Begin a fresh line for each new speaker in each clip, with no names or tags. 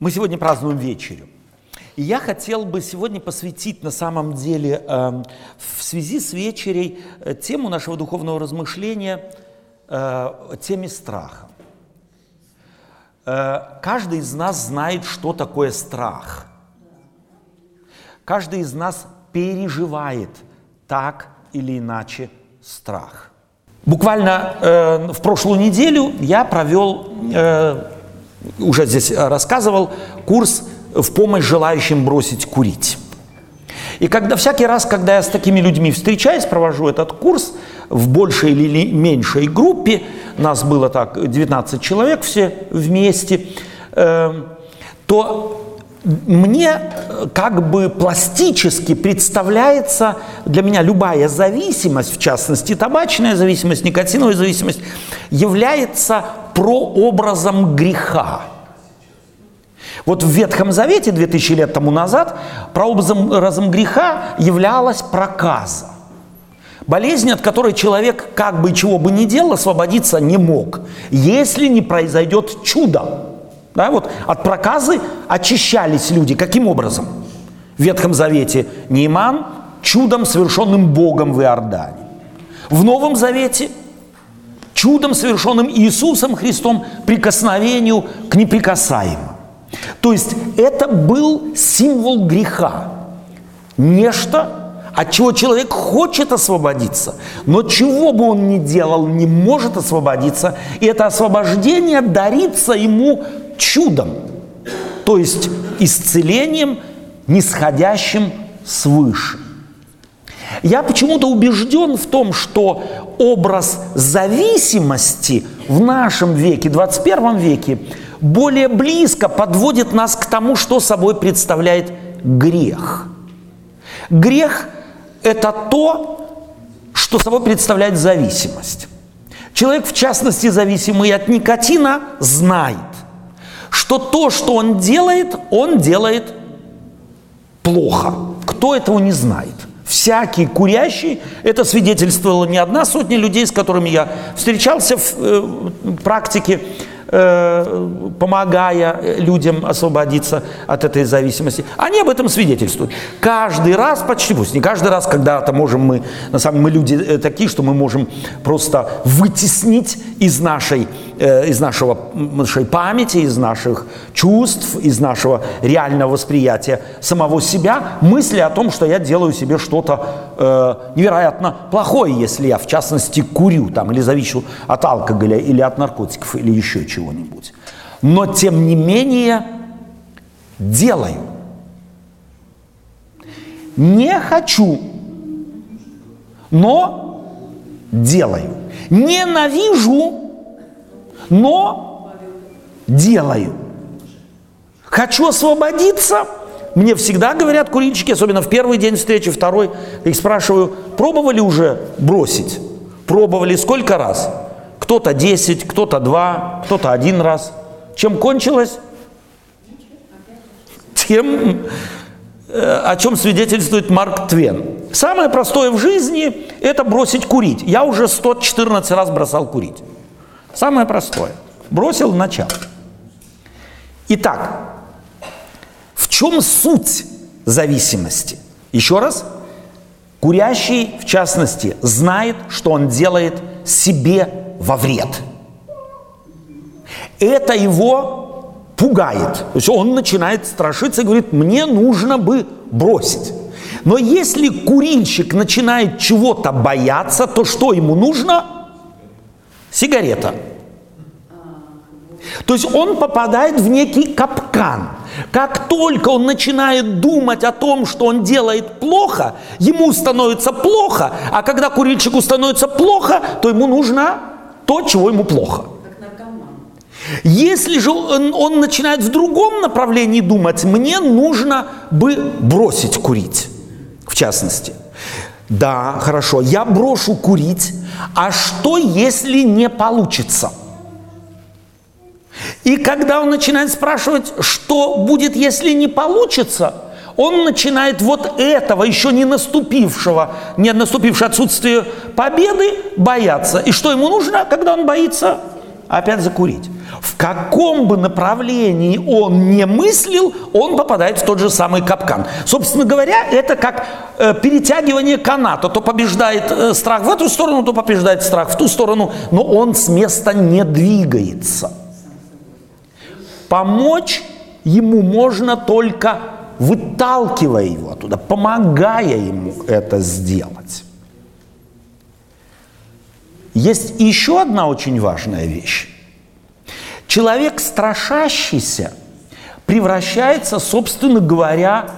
Мы сегодня празднуем вечерю. И я хотел бы сегодня посвятить на самом деле э, в связи с вечерей э, тему нашего духовного размышления э, теме страха. Э, каждый из нас знает, что такое страх. Каждый из нас переживает так или иначе страх. Буквально э, в прошлую неделю я провел э, уже здесь э, рассказывал, курс в помощь желающим бросить курить. И когда всякий раз, когда я с такими людьми встречаюсь, провожу этот курс в большей или меньшей группе, нас было так 19 человек все вместе, э, то мне э, как бы пластически представляется для меня любая зависимость, в частности табачная зависимость, никотиновая зависимость, является прообразом греха. Вот в Ветхом Завете 2000 лет тому назад прообразом греха являлась проказа. Болезнь, от которой человек как бы чего бы ни делал, освободиться не мог, если не произойдет чудо. Да, вот от проказы очищались люди. Каким образом? В Ветхом Завете Нейман чудом, совершенным Богом в Иордане. В Новом Завете чудом, совершенным Иисусом Христом, прикосновению к неприкасаемым. То есть это был символ греха. Нечто, от чего человек хочет освободиться, но чего бы он ни делал, не может освободиться. И это освобождение дарится ему чудом, то есть исцелением, нисходящим свыше. Я почему-то убежден в том, что образ зависимости в нашем веке, 21 веке, более близко подводит нас к тому, что собой представляет грех. Грех – это то, что собой представляет зависимость. Человек, в частности, зависимый от никотина, знает, что то, что он делает, он делает плохо. Кто этого не знает? Всякий курящий, это свидетельствовала не одна сотня людей, с которыми я встречался в э, практике, помогая людям освободиться от этой зависимости. Они об этом свидетельствуют. Каждый раз, почти, пусть не каждый раз, когда-то можем мы, на самом деле мы люди э, такие, что мы можем просто вытеснить из нашей, э, из нашего, нашей памяти, из наших чувств, из нашего реального восприятия самого себя мысли о том, что я делаю себе что-то э, невероятно плохое, если я, в частности, курю там, или завишу от алкоголя, или от наркотиков, или еще чего чего-нибудь. Но тем не менее делаю. Не хочу, но делаю. Ненавижу, но делаю. Хочу освободиться. Мне всегда говорят курильщики, особенно в первый день встречи, второй, их спрашиваю, пробовали уже бросить? Пробовали сколько раз? Кто-то 10, кто-то 2, кто-то один раз. Чем кончилось? Тем, э, о чем свидетельствует Марк Твен. Самое простое в жизни – это бросить курить. Я уже 114 раз бросал курить. Самое простое. Бросил, начал. Итак, в чем суть зависимости? Еще раз. Курящий, в частности, знает, что он делает себе во вред. Это его пугает. То есть он начинает страшиться и говорит, мне нужно бы бросить. Но если курильщик начинает чего-то бояться, то что ему нужно? Сигарета. То есть он попадает в некий капкан. Как только он начинает думать о том, что он делает плохо, ему становится плохо, а когда курильщику становится плохо, то ему нужно то, чего ему плохо. Если же он, он начинает в другом направлении думать, мне нужно бы бросить курить, в частности. Да, хорошо, я брошу курить, а что, если не получится? И когда он начинает спрашивать, что будет, если не получится – он начинает вот этого, еще не наступившего, не наступившего отсутствие победы, бояться. И что ему нужно, когда он боится? Опять закурить. в каком бы направлении он не мыслил, он попадает в тот же самый капкан. Собственно говоря, это как э, перетягивание каната. То побеждает э, страх в эту сторону, то побеждает страх в ту сторону, но он с места не двигается. Помочь ему можно только выталкивая его оттуда, помогая ему это сделать. Есть еще одна очень важная вещь. Человек страшащийся превращается, собственно говоря,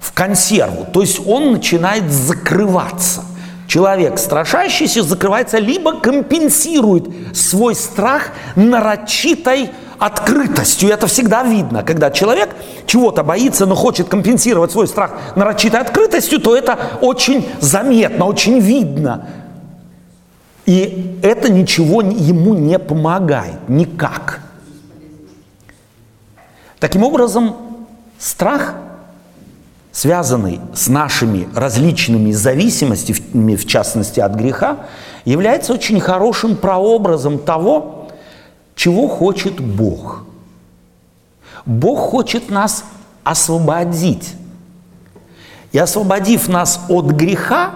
в консерву. То есть он начинает закрываться. Человек страшащийся закрывается, либо компенсирует свой страх нарочитой открытостью. Это всегда видно. Когда человек чего-то боится, но хочет компенсировать свой страх нарочитой открытостью, то это очень заметно, очень видно. И это ничего ему не помогает, никак. Таким образом, страх, связанный с нашими различными зависимостями, в частности от греха, является очень хорошим прообразом того, чего хочет Бог. Бог хочет нас освободить. И освободив нас от греха,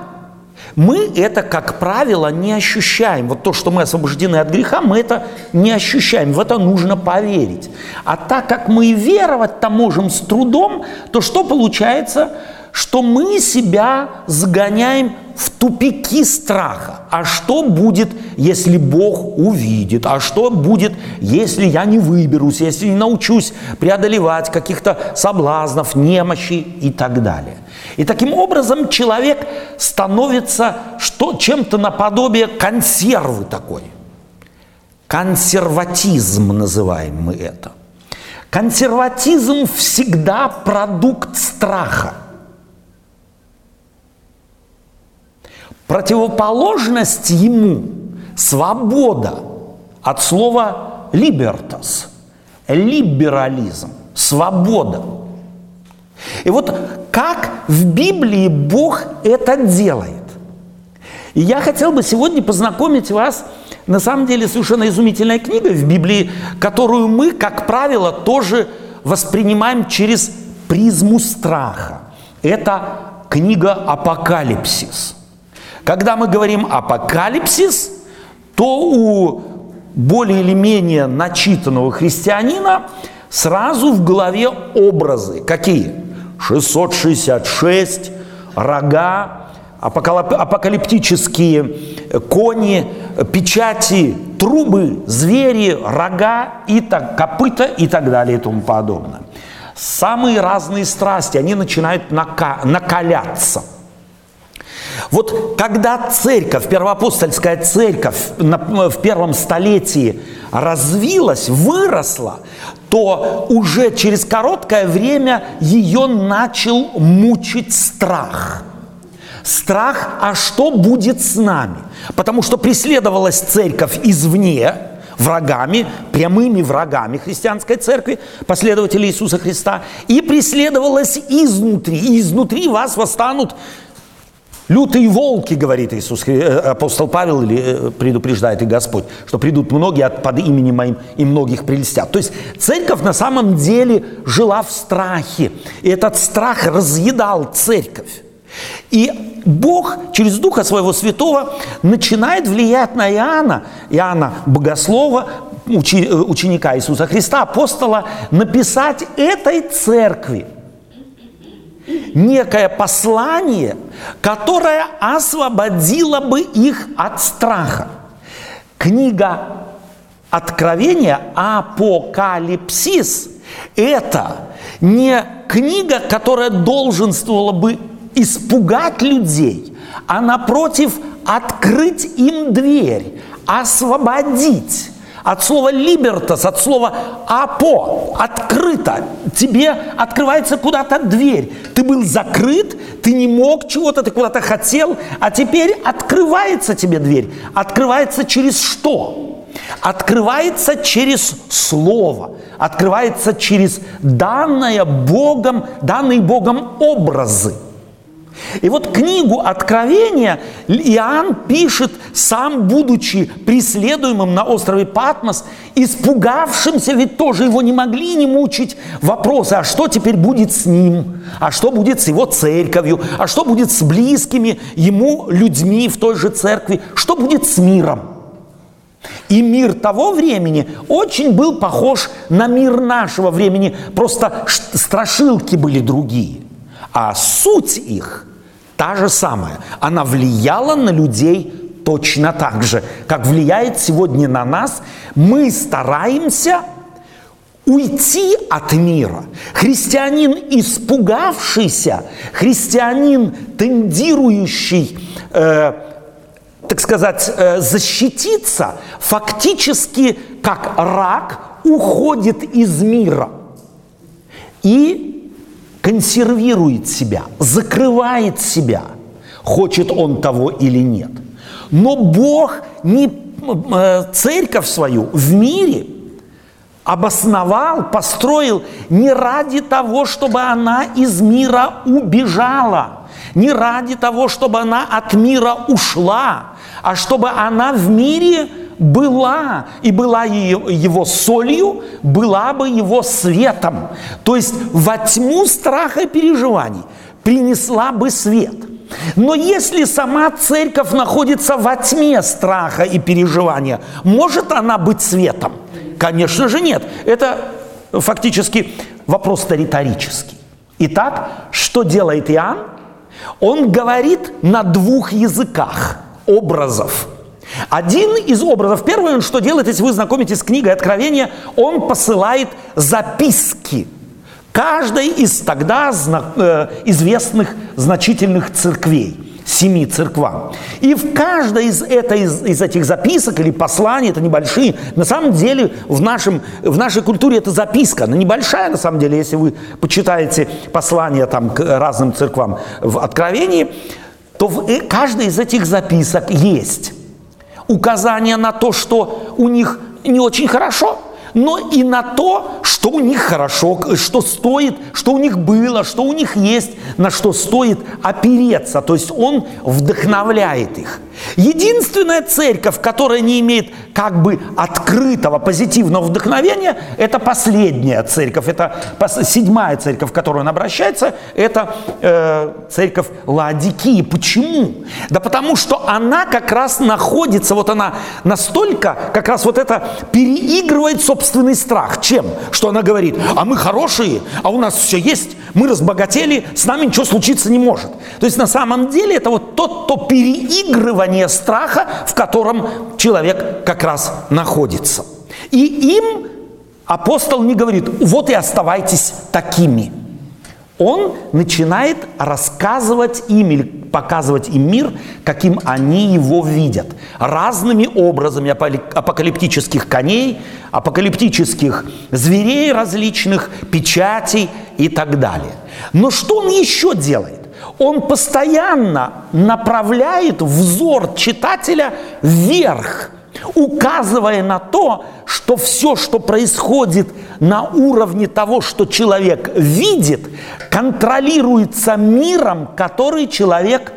мы это, как правило, не ощущаем. Вот то, что мы освобождены от греха, мы это не ощущаем. В это нужно поверить. А так как мы веровать-то можем с трудом, то что получается? Что мы себя загоняем в тупики страха. А что будет, если Бог увидит? А что будет, если я не выберусь, если не научусь преодолевать каких-то соблазнов, немощи и так далее? И таким образом человек становится что, чем-то наподобие консервы такой. Консерватизм называем мы это. Консерватизм всегда продукт страха. Противоположность ему – свобода от слова «libertas» – либерализм, свобода – и вот как в Библии Бог это делает? И я хотел бы сегодня познакомить вас, на самом деле, совершенно изумительной книгой в Библии, которую мы, как правило, тоже воспринимаем через призму страха. Это книга «Апокалипсис». Когда мы говорим «апокалипсис», то у более или менее начитанного христианина сразу в голове образы. Какие? 666 рога, апокалиптические кони, печати, трубы, звери, рога, и так, копыта и так далее и тому подобное. Самые разные страсти, они начинают нака накаляться. Вот когда церковь, первоапостольская церковь в первом столетии развилась, выросла, то уже через короткое время ее начал мучить страх. Страх, а что будет с нами? Потому что преследовалась церковь извне, врагами, прямыми врагами христианской церкви, последователей Иисуса Христа, и преследовалась изнутри. И изнутри вас восстанут Лютые волки, говорит Иисус, э, апостол Павел или э, предупреждает и Господь, что придут многие под именем моим и многих прелестят. То есть церковь на самом деле жила в страхе. И этот страх разъедал церковь. И Бог через Духа Своего Святого начинает влиять на Иоанна, Иоанна Богослова, э, ученика Иисуса Христа, апостола, написать этой церкви – некое послание, которое освободило бы их от страха. Книга Откровения, Апокалипсис, это не книга, которая долженствовала бы испугать людей, а напротив открыть им дверь, освободить от слова «либертас», от слова «апо», открыто. Тебе открывается куда-то дверь. Ты был закрыт, ты не мог чего-то, ты куда-то хотел, а теперь открывается тебе дверь. Открывается через что? Открывается через Слово, открывается через данное Богом, данные Богом образы. И вот книгу Откровения Иоанн пишет, сам будучи преследуемым на острове Патмос, испугавшимся, ведь тоже его не могли не мучить вопросы, а что теперь будет с ним, а что будет с его церковью, а что будет с близкими ему людьми в той же церкви, что будет с миром. И мир того времени очень был похож на мир нашего времени, просто страшилки были другие. А суть их та же самая. Она влияла на людей точно так же, как влияет сегодня на нас. Мы стараемся уйти от мира. Христианин, испугавшийся, христианин, тендирующий э, так сказать, э, защититься, фактически как рак уходит из мира и консервирует себя, закрывает себя, хочет он того или нет. Но Бог не э, церковь свою в мире обосновал, построил не ради того, чтобы она из мира убежала, не ради того, чтобы она от мира ушла, а чтобы она в мире была, и была его солью, была бы его светом. То есть во тьму страха и переживаний принесла бы свет. Но если сама церковь находится во тьме страха и переживания, может она быть светом? Конечно же нет. Это фактически вопрос-то риторический. Итак, что делает Иоанн? Он говорит на двух языках образов. Один из образов, первый он что делает, если вы знакомитесь с книгой Откровения, он посылает записки каждой из тогда э, известных значительных церквей семи церквам. И в каждой из, этой, из, из этих записок или посланий, это небольшие, на самом деле в, нашем, в нашей культуре это записка, она небольшая на самом деле, если вы почитаете послания там, к разным церквам в Откровении, то в э, каждой из этих записок есть указание на то, что у них не очень хорошо, но и на то, что у них хорошо, что стоит, что у них было, что у них есть, на что стоит опереться. То есть он вдохновляет их. Единственная церковь, которая не имеет как бы открытого позитивного вдохновения, это последняя церковь, это седьмая церковь, в которую он обращается, это э, церковь Ладикии. Почему? Да потому что она как раз находится, вот она настолько, как раз вот это переигрывает собственный страх. Чем? Что она говорит, а мы хорошие, а у нас все есть, мы разбогатели, с нами ничего случиться не может. То есть на самом деле это вот тот, то переигрывание страха, в котором человек как раз находится. И им апостол не говорит, вот и оставайтесь такими. Он начинает рассказывать им или показывать им мир, каким они его видят. Разными образами апокалиптических коней, апокалиптических зверей различных, печатей и так далее. Но что он еще делает? Он постоянно направляет взор читателя вверх, указывая на то, что все, что происходит на уровне того, что человек видит, контролируется миром, который человек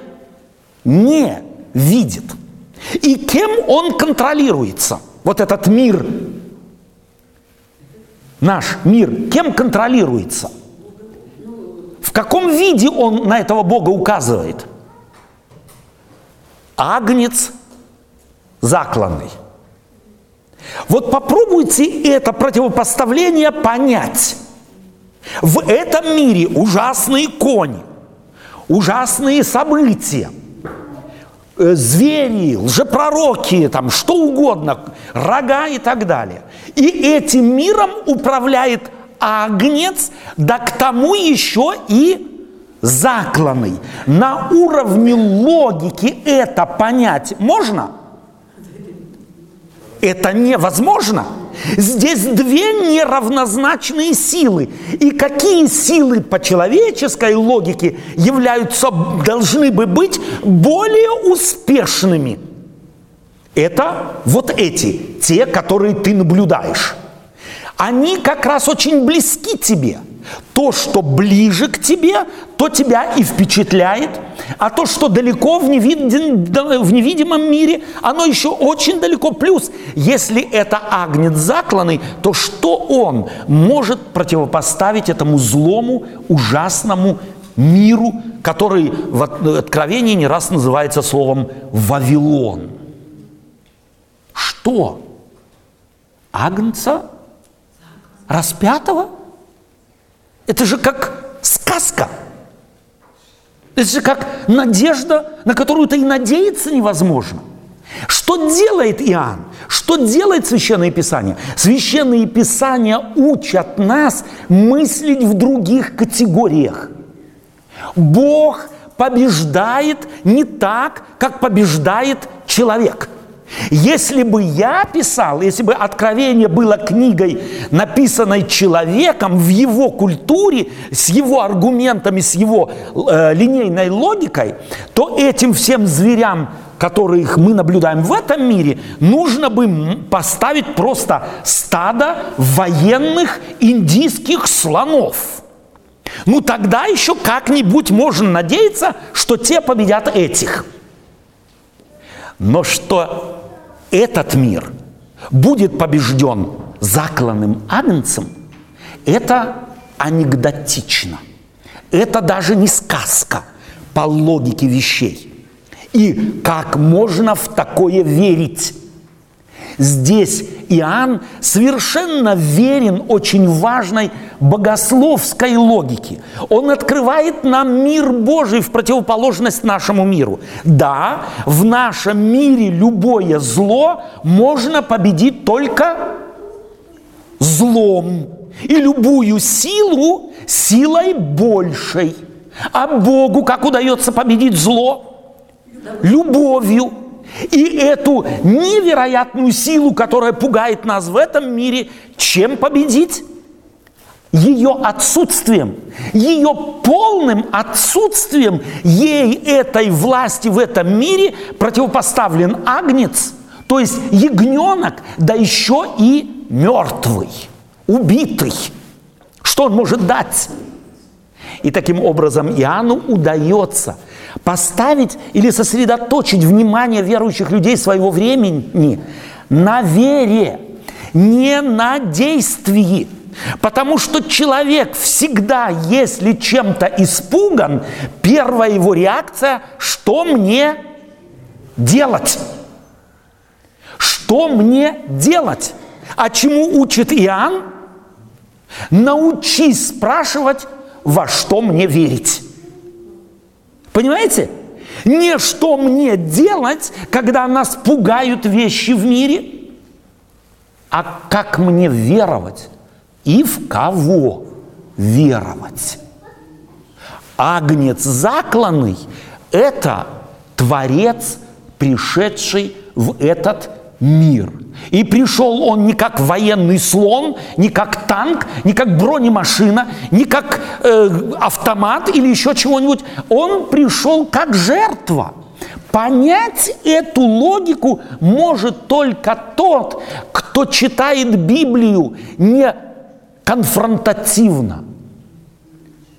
не видит. И кем он контролируется? Вот этот мир, наш мир, кем контролируется? В каком виде он на этого Бога указывает? Агнец закланный. Вот попробуйте это противопоставление понять. В этом мире ужасные кони, ужасные события, э, звери, лжепророки, там что угодно, рога и так далее. И этим миром управляет агнец, да к тому еще и закланный. На уровне логики это понять можно? Это невозможно. Здесь две неравнозначные силы. И какие силы по человеческой логике являются, должны бы быть более успешными? Это вот эти, те, которые ты наблюдаешь они как раз очень близки тебе. То, что ближе к тебе, то тебя и впечатляет, а то, что далеко в, невидим, в невидимом мире, оно еще очень далеко. Плюс, если это агнец закланный, то что он может противопоставить этому злому, ужасному миру, который в Откровении не раз называется словом «Вавилон». Что? Агнца распятого? Это же как сказка. Это же как надежда, на которую-то и надеяться невозможно. Что делает Иоанн? Что делает Священное Писание? Священные Писания учат нас мыслить в других категориях. Бог побеждает не так, как побеждает человек – если бы я писал, если бы откровение было книгой, написанной человеком в его культуре, с его аргументами, с его э, линейной логикой, то этим всем зверям, которых мы наблюдаем в этом мире, нужно бы поставить просто стадо военных индийских слонов. Ну тогда еще как-нибудь можно надеяться, что те победят этих. Но что этот мир будет побежден закланным агнцем, это анекдотично. Это даже не сказка по логике вещей. И как можно в такое верить? Здесь Иоанн совершенно верен очень важной богословской логике. Он открывает нам мир Божий в противоположность нашему миру. Да, в нашем мире любое зло можно победить только злом. И любую силу силой большей. А Богу как удается победить зло? Любовью. И эту невероятную силу, которая пугает нас в этом мире, чем победить? Ее отсутствием, ее полным отсутствием ей этой власти в этом мире противопоставлен агнец, то есть ягненок, да еще и мертвый, убитый. Что он может дать? И таким образом Иоанну удается поставить или сосредоточить внимание верующих людей своего времени на вере, не на действии. Потому что человек всегда, если чем-то испуган, первая его реакция, что мне делать? Что мне делать? А чему учит Иоанн? Научись спрашивать, во что мне верить. Понимаете? Не что мне делать, когда нас пугают вещи в мире, а как мне веровать и в кого веровать. Агнец закланный – это Творец, пришедший в этот мир. И пришел он не как военный слон, не как танк, не как бронемашина, не как э, автомат или еще чего-нибудь. Он пришел как жертва. Понять эту логику может только тот, кто читает Библию не конфронтативно,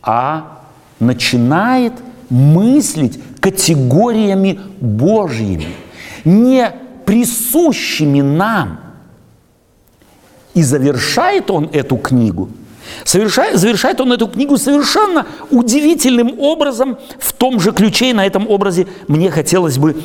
а начинает мыслить категориями Божьими, не присущими нам. И завершает он эту книгу, совершает, завершает он эту книгу совершенно удивительным образом, в том же ключе, и на этом образе мне хотелось бы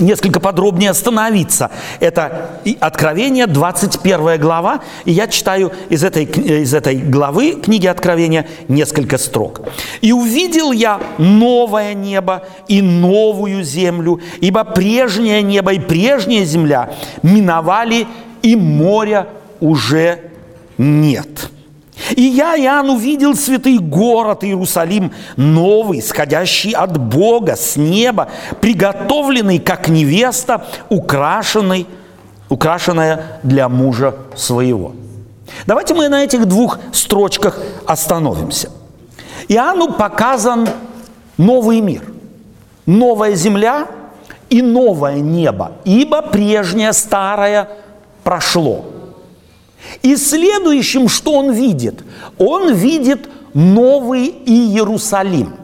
несколько подробнее остановиться. Это Откровение, 21 глава, и я читаю из этой, из этой главы книги Откровения несколько строк. «И увидел я новое небо и новую землю, ибо прежнее небо и прежняя земля миновали, и моря уже нет». И я, Иоанн, увидел святый город Иерусалим, новый, сходящий от Бога, с неба, приготовленный, как невеста, украшенный, украшенная для мужа своего. Давайте мы на этих двух строчках остановимся. Иоанну показан новый мир, новая земля и новое небо, ибо прежнее старое прошло. И следующим, что он видит? Он видит новый Иерусалим.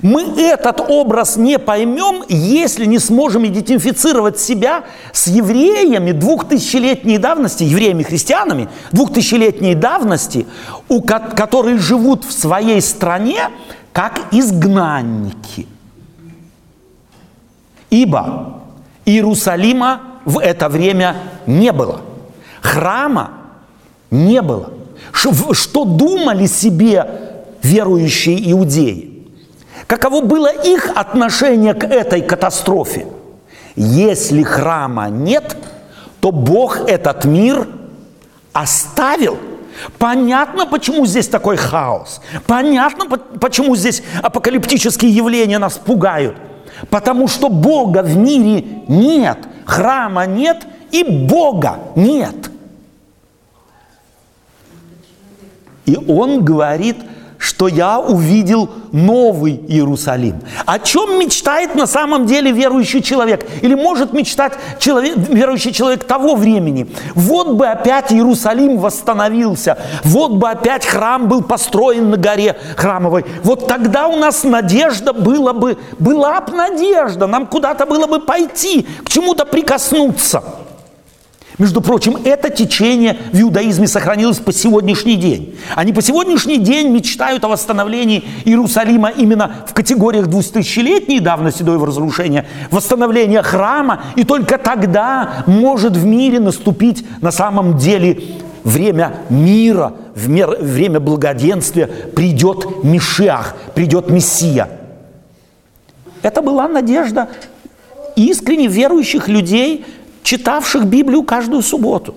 Мы этот образ не поймем, если не сможем идентифицировать себя с евреями двухтысячелетней давности, евреями-христианами двухтысячелетней давности, у, которые живут в своей стране как изгнанники. Ибо Иерусалима в это время не было. Храма не было. Что думали себе верующие иудеи? Каково было их отношение к этой катастрофе? Если храма нет, то Бог этот мир оставил – Понятно, почему здесь такой хаос. Понятно, почему здесь апокалиптические явления нас пугают. Потому что Бога в мире нет, храма нет и Бога нет. И он говорит – что я увидел новый Иерусалим. О чем мечтает на самом деле верующий человек? Или может мечтать человек, верующий человек того времени? Вот бы опять Иерусалим восстановился, вот бы опять храм был построен на горе храмовой. Вот тогда у нас надежда была бы, была бы надежда, нам куда-то было бы пойти, к чему-то прикоснуться. Между прочим, это течение в иудаизме сохранилось по сегодняшний день. Они по сегодняшний день мечтают о восстановлении Иерусалима именно в категориях двустысячелетней давности до его разрушения, восстановления храма, и только тогда может в мире наступить на самом деле время мира, время благоденствия, придет Мишиах, придет Мессия. Это была надежда искренне верующих людей – читавших Библию каждую субботу.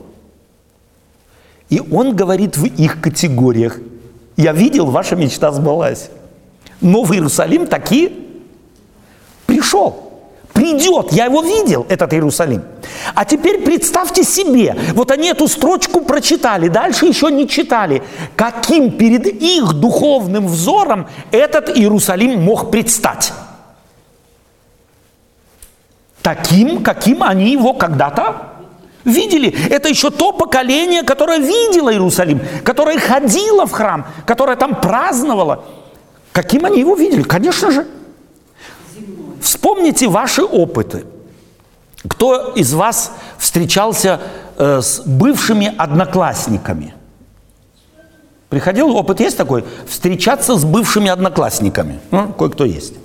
И он говорит в их категориях. Я видел, ваша мечта сбылась. Новый Иерусалим таки пришел. Придет, я его видел, этот Иерусалим. А теперь представьте себе, вот они эту строчку прочитали, дальше еще не читали, каким перед их духовным взором этот Иерусалим мог предстать таким, каким они его когда-то видели. Это еще то поколение, которое видело Иерусалим, которое ходило в храм, которое там праздновало. Каким они его видели? Конечно же. Вспомните ваши опыты. Кто из вас встречался э, с бывшими одноклассниками? Приходил опыт есть такой? Встречаться с бывшими одноклассниками. Ну, кое-кто есть.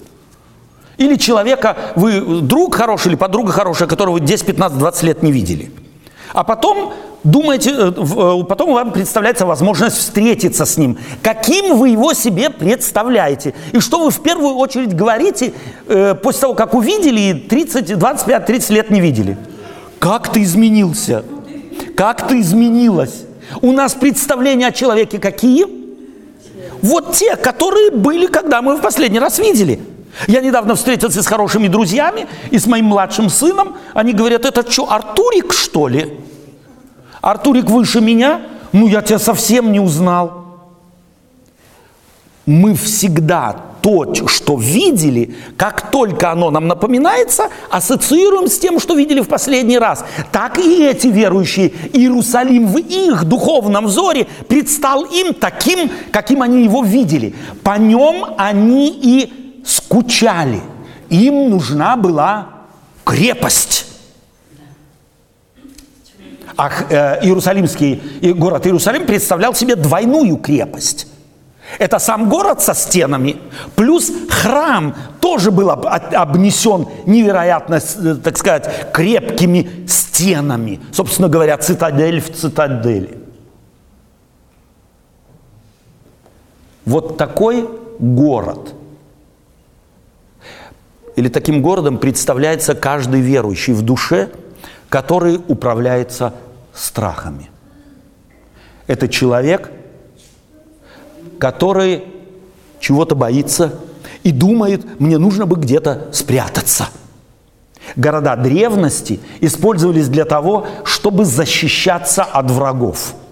Или человека, вы друг хороший или подруга хорошая, которого вы 10, 15, 20 лет не видели. А потом думаете, э, э, потом вам представляется возможность встретиться с ним. Каким вы его себе представляете? И что вы в первую очередь говорите э, после того, как увидели и 30, 25, 30 лет не видели? Как ты изменился? Как ты изменилась? У нас представления о человеке какие? Вот те, которые были, когда мы в последний раз видели – я недавно встретился с хорошими друзьями и с моим младшим сыном. Они говорят, это что, Артурик, что ли? Артурик выше меня? Ну, я тебя совсем не узнал. Мы всегда то, что видели, как только оно нам напоминается, ассоциируем с тем, что видели в последний раз. Так и эти верующие. Иерусалим в их духовном взоре предстал им таким, каким они его видели. По нем они и скучали. Им нужна была крепость. А Иерусалимский город Иерусалим представлял себе двойную крепость. Это сам город со стенами, плюс храм тоже был обнесен невероятно, э, так сказать, крепкими стенами. Собственно говоря, цитадель в цитадели. Вот такой город – или таким городом представляется каждый верующий в душе, который управляется страхами. Это человек, который чего-то боится и думает, мне нужно бы где-то спрятаться. Города древности использовались для того, чтобы защищаться от врагов –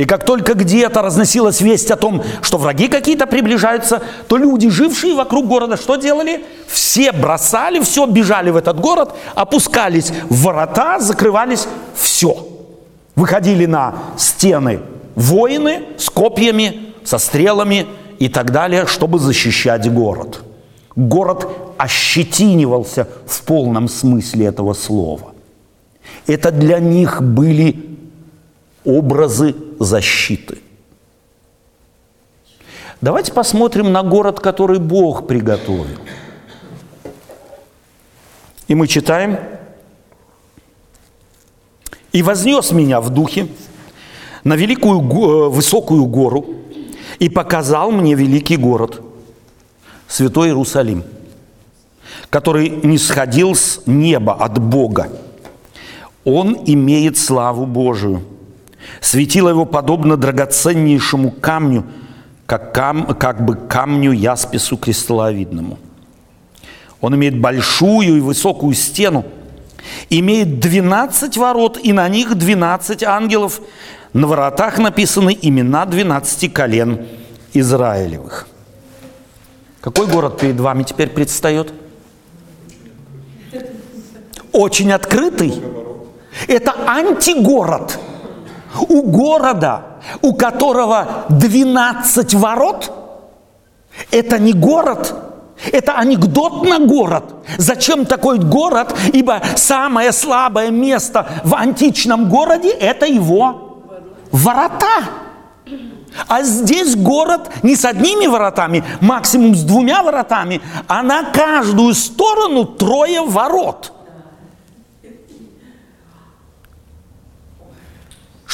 и как только где-то разносилась весть о том, что враги какие-то приближаются, то люди, жившие вокруг города, что делали? Все бросали все, бежали в этот город, опускались в ворота, закрывались, все. Выходили на стены воины с копьями, со стрелами и так далее, чтобы защищать город. Город ощетинивался в полном смысле этого слова. Это для них были образы защиты. Давайте посмотрим на город, который Бог приготовил. И мы читаем, «И вознес меня в духе на великую э, высокую гору и показал мне великий город, святой Иерусалим, который не сходил с неба от Бога. Он имеет славу Божию. Светило его подобно драгоценнейшему камню, как, кам, как бы камню яспису кристалловидному. Он имеет большую и высокую стену, имеет 12 ворот, и на них 12 ангелов. На воротах написаны имена 12 колен Израилевых. Какой город перед вами теперь предстает? Очень открытый. Это антигород. У города, у которого 12 ворот, это не город, это анекдот на город. Зачем такой город? Ибо самое слабое место в античном городе – это его ворота. А здесь город не с одними воротами, максимум с двумя воротами, а на каждую сторону трое ворот.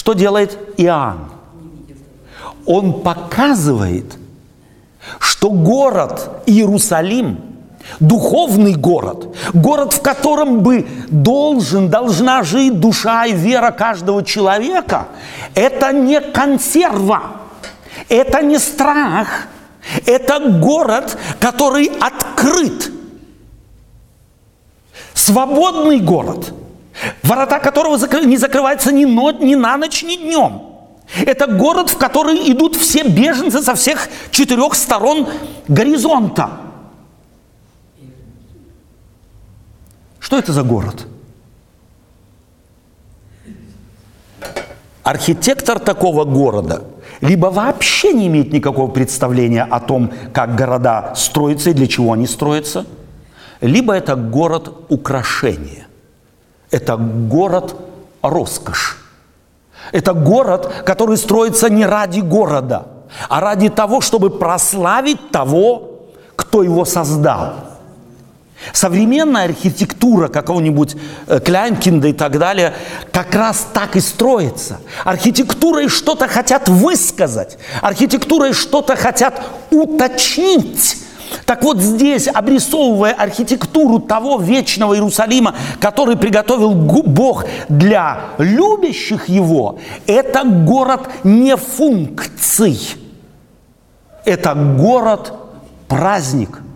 Что делает Иоанн? Он показывает, что город Иерусалим – духовный город, город, в котором бы должен, должна жить душа и вера каждого человека, это не консерва, это не страх, это город, который открыт. Свободный город, ворота которого не закрываются ни, ни на ночь, ни днем. Это город, в который идут все беженцы со всех четырех сторон горизонта. Что это за город? Архитектор такого города либо вообще не имеет никакого представления о том, как города строятся и для чего они строятся, либо это город украшения. Это город роскошь. Это город, который строится не ради города, а ради того, чтобы прославить того, кто его создал. Современная архитектура какого-нибудь э, Кляйнкинда и так далее как раз так и строится. Архитектурой что-то хотят высказать, архитектурой что-то хотят уточнить. Так вот здесь, обрисовывая архитектуру того вечного Иерусалима, который приготовил Бог для любящих его, это город не функций, это город праздник –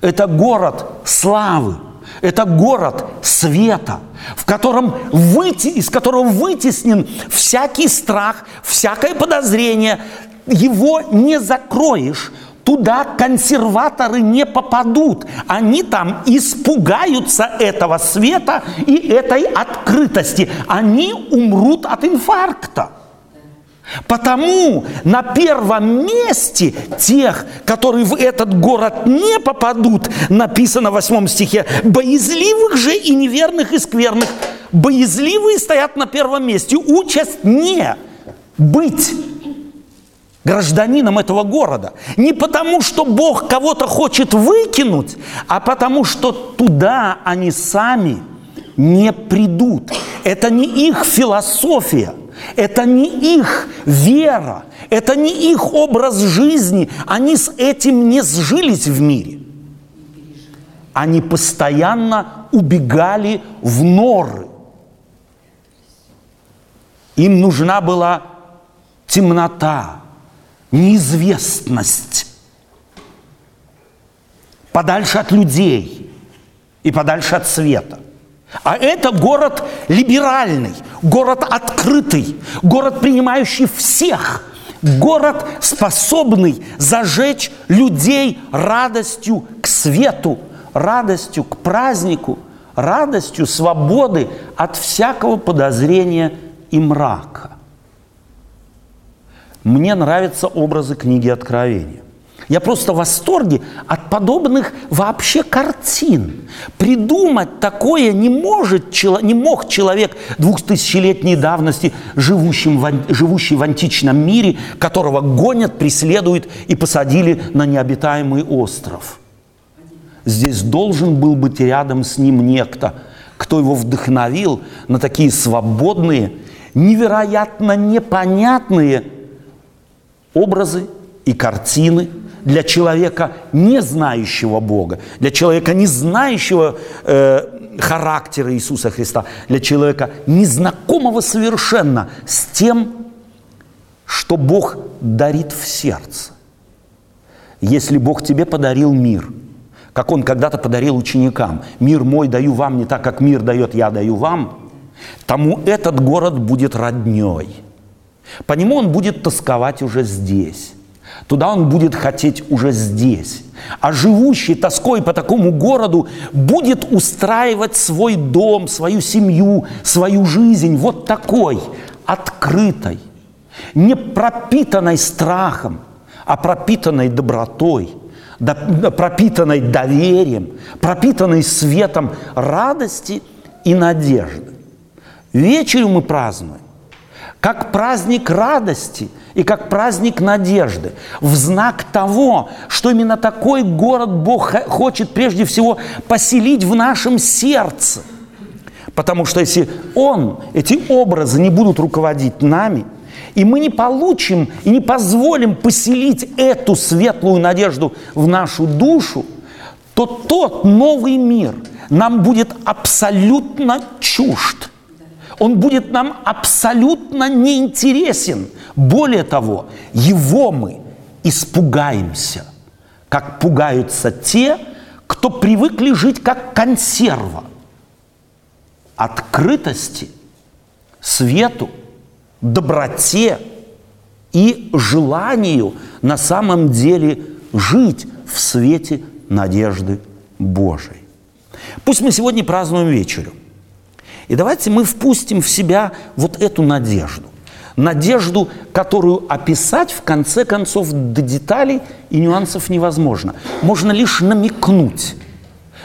это город славы, это город света, в котором выйти, из которого вытеснен всякий страх, всякое подозрение. Его не закроешь, туда консерваторы не попадут. Они там испугаются этого света и этой открытости. Они умрут от инфаркта. Потому на первом месте тех, которые в этот город не попадут, написано в восьмом стихе, боязливых же и неверных и скверных. Боязливые стоят на первом месте. Участь не быть гражданином этого города. Не потому, что Бог кого-то хочет выкинуть, а потому, что туда они сами не придут. Это не их философия. Это не их вера, это не их образ жизни. Они с этим не сжились в мире. Они постоянно убегали в норы. Им нужна была темнота, неизвестность. Подальше от людей и подальше от света – а это город либеральный, город открытый, город, принимающий всех, город, способный зажечь людей радостью к свету, радостью к празднику, радостью свободы от всякого подозрения и мрака. Мне нравятся образы книги Откровения. Я просто в восторге от подобных вообще картин. Придумать такое не, может, не мог человек двухтысячелетней давности, живущий в, живущий в античном мире, которого гонят, преследуют и посадили на необитаемый остров. Здесь должен был быть рядом с ним некто, кто его вдохновил на такие свободные, невероятно непонятные образы и картины – для человека, не знающего Бога, для человека, не знающего э, характера Иисуса Христа, для человека, незнакомого совершенно с тем, что Бог дарит в сердце. Если Бог тебе подарил мир, как Он когда-то подарил ученикам, мир мой даю вам не так, как мир дает, я даю вам, тому этот город будет родней. По нему он будет тосковать уже здесь. Туда он будет хотеть уже здесь. А живущий тоской по такому городу будет устраивать свой дом, свою семью, свою жизнь вот такой, открытой, не пропитанной страхом, а пропитанной добротой, пропитанной доверием, пропитанной светом радости и надежды. Вечерю мы празднуем как праздник радости и как праздник надежды, в знак того, что именно такой город Бог хочет прежде всего поселить в нашем сердце. Потому что если Он, эти образы не будут руководить нами, и мы не получим и не позволим поселить эту светлую надежду в нашу душу, то тот новый мир нам будет абсолютно чужд – он будет нам абсолютно неинтересен. Более того, его мы испугаемся, как пугаются те, кто привыкли жить как консерва. Открытости, свету, доброте и желанию на самом деле жить в свете надежды Божией. Пусть мы сегодня празднуем вечерю. И давайте мы впустим в себя вот эту надежду. Надежду, которую описать в конце концов до деталей и нюансов невозможно. Можно лишь намекнуть.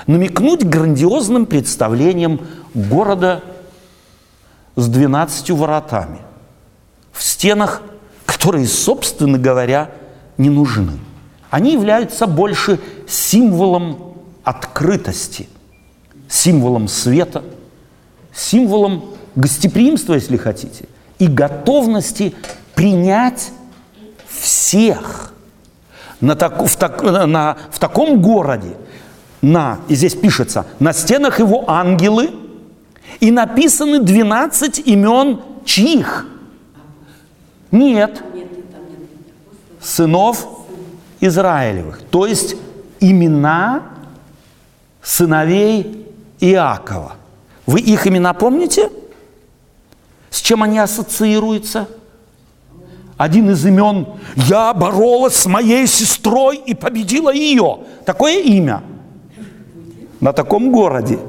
Намекнуть грандиозным представлением города с 12 воротами. В стенах, которые, собственно говоря, не нужны. Они являются больше символом открытости, символом света – символом гостеприимства, если хотите, и готовности принять всех. На так, в, так, на, в таком городе, на, и здесь пишется, на стенах его ангелы, и написаны 12 имен чьих? Нет. Сынов Израилевых. То есть имена сыновей Иакова – вы их имена помните? С чем они ассоциируются? Один из имен «Я боролась с моей сестрой и победила ее». Такое имя на таком городе.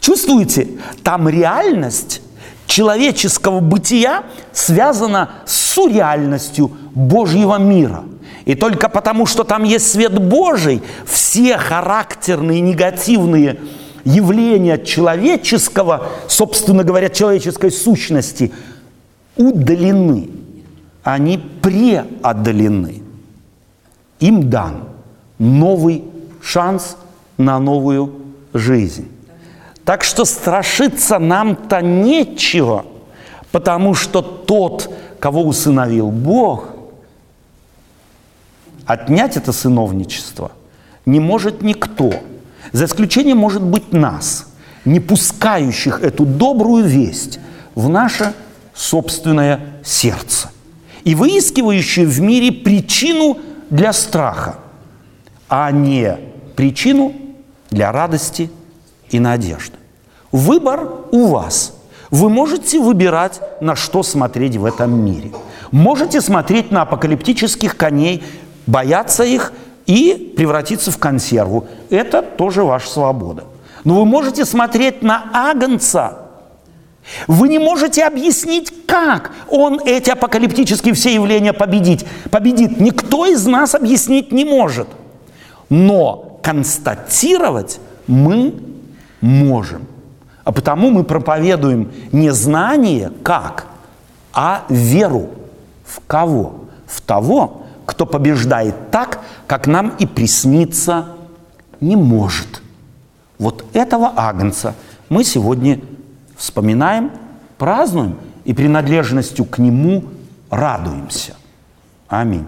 Чувствуете, там реальность человеческого бытия связана с сурреальностью Божьего мира. И только потому, что там есть свет Божий, все характерные негативные явления человеческого, собственно говоря, человеческой сущности удалены. Они преодолены. Им дан новый шанс на новую жизнь. Так что страшиться нам-то нечего, потому что тот, кого усыновил Бог, отнять это сыновничество не может никто – за исключением, может быть, нас, не пускающих эту добрую весть в наше собственное сердце и выискивающие в мире причину для страха, а не причину для радости и надежды. Выбор у вас. Вы можете выбирать, на что смотреть в этом мире. Можете смотреть на апокалиптических коней, бояться их и превратиться в консерву. Это тоже ваша свобода. Но вы можете смотреть на Агнца Вы не можете объяснить, как он эти апокалиптические все явления победить, победит. Никто из нас объяснить не может. Но констатировать мы можем. А потому мы проповедуем не знание как, а веру. В кого? В того, кто побеждает так, как нам и присниться не может. Вот этого агнца мы сегодня вспоминаем, празднуем и принадлежностью к нему радуемся. Аминь.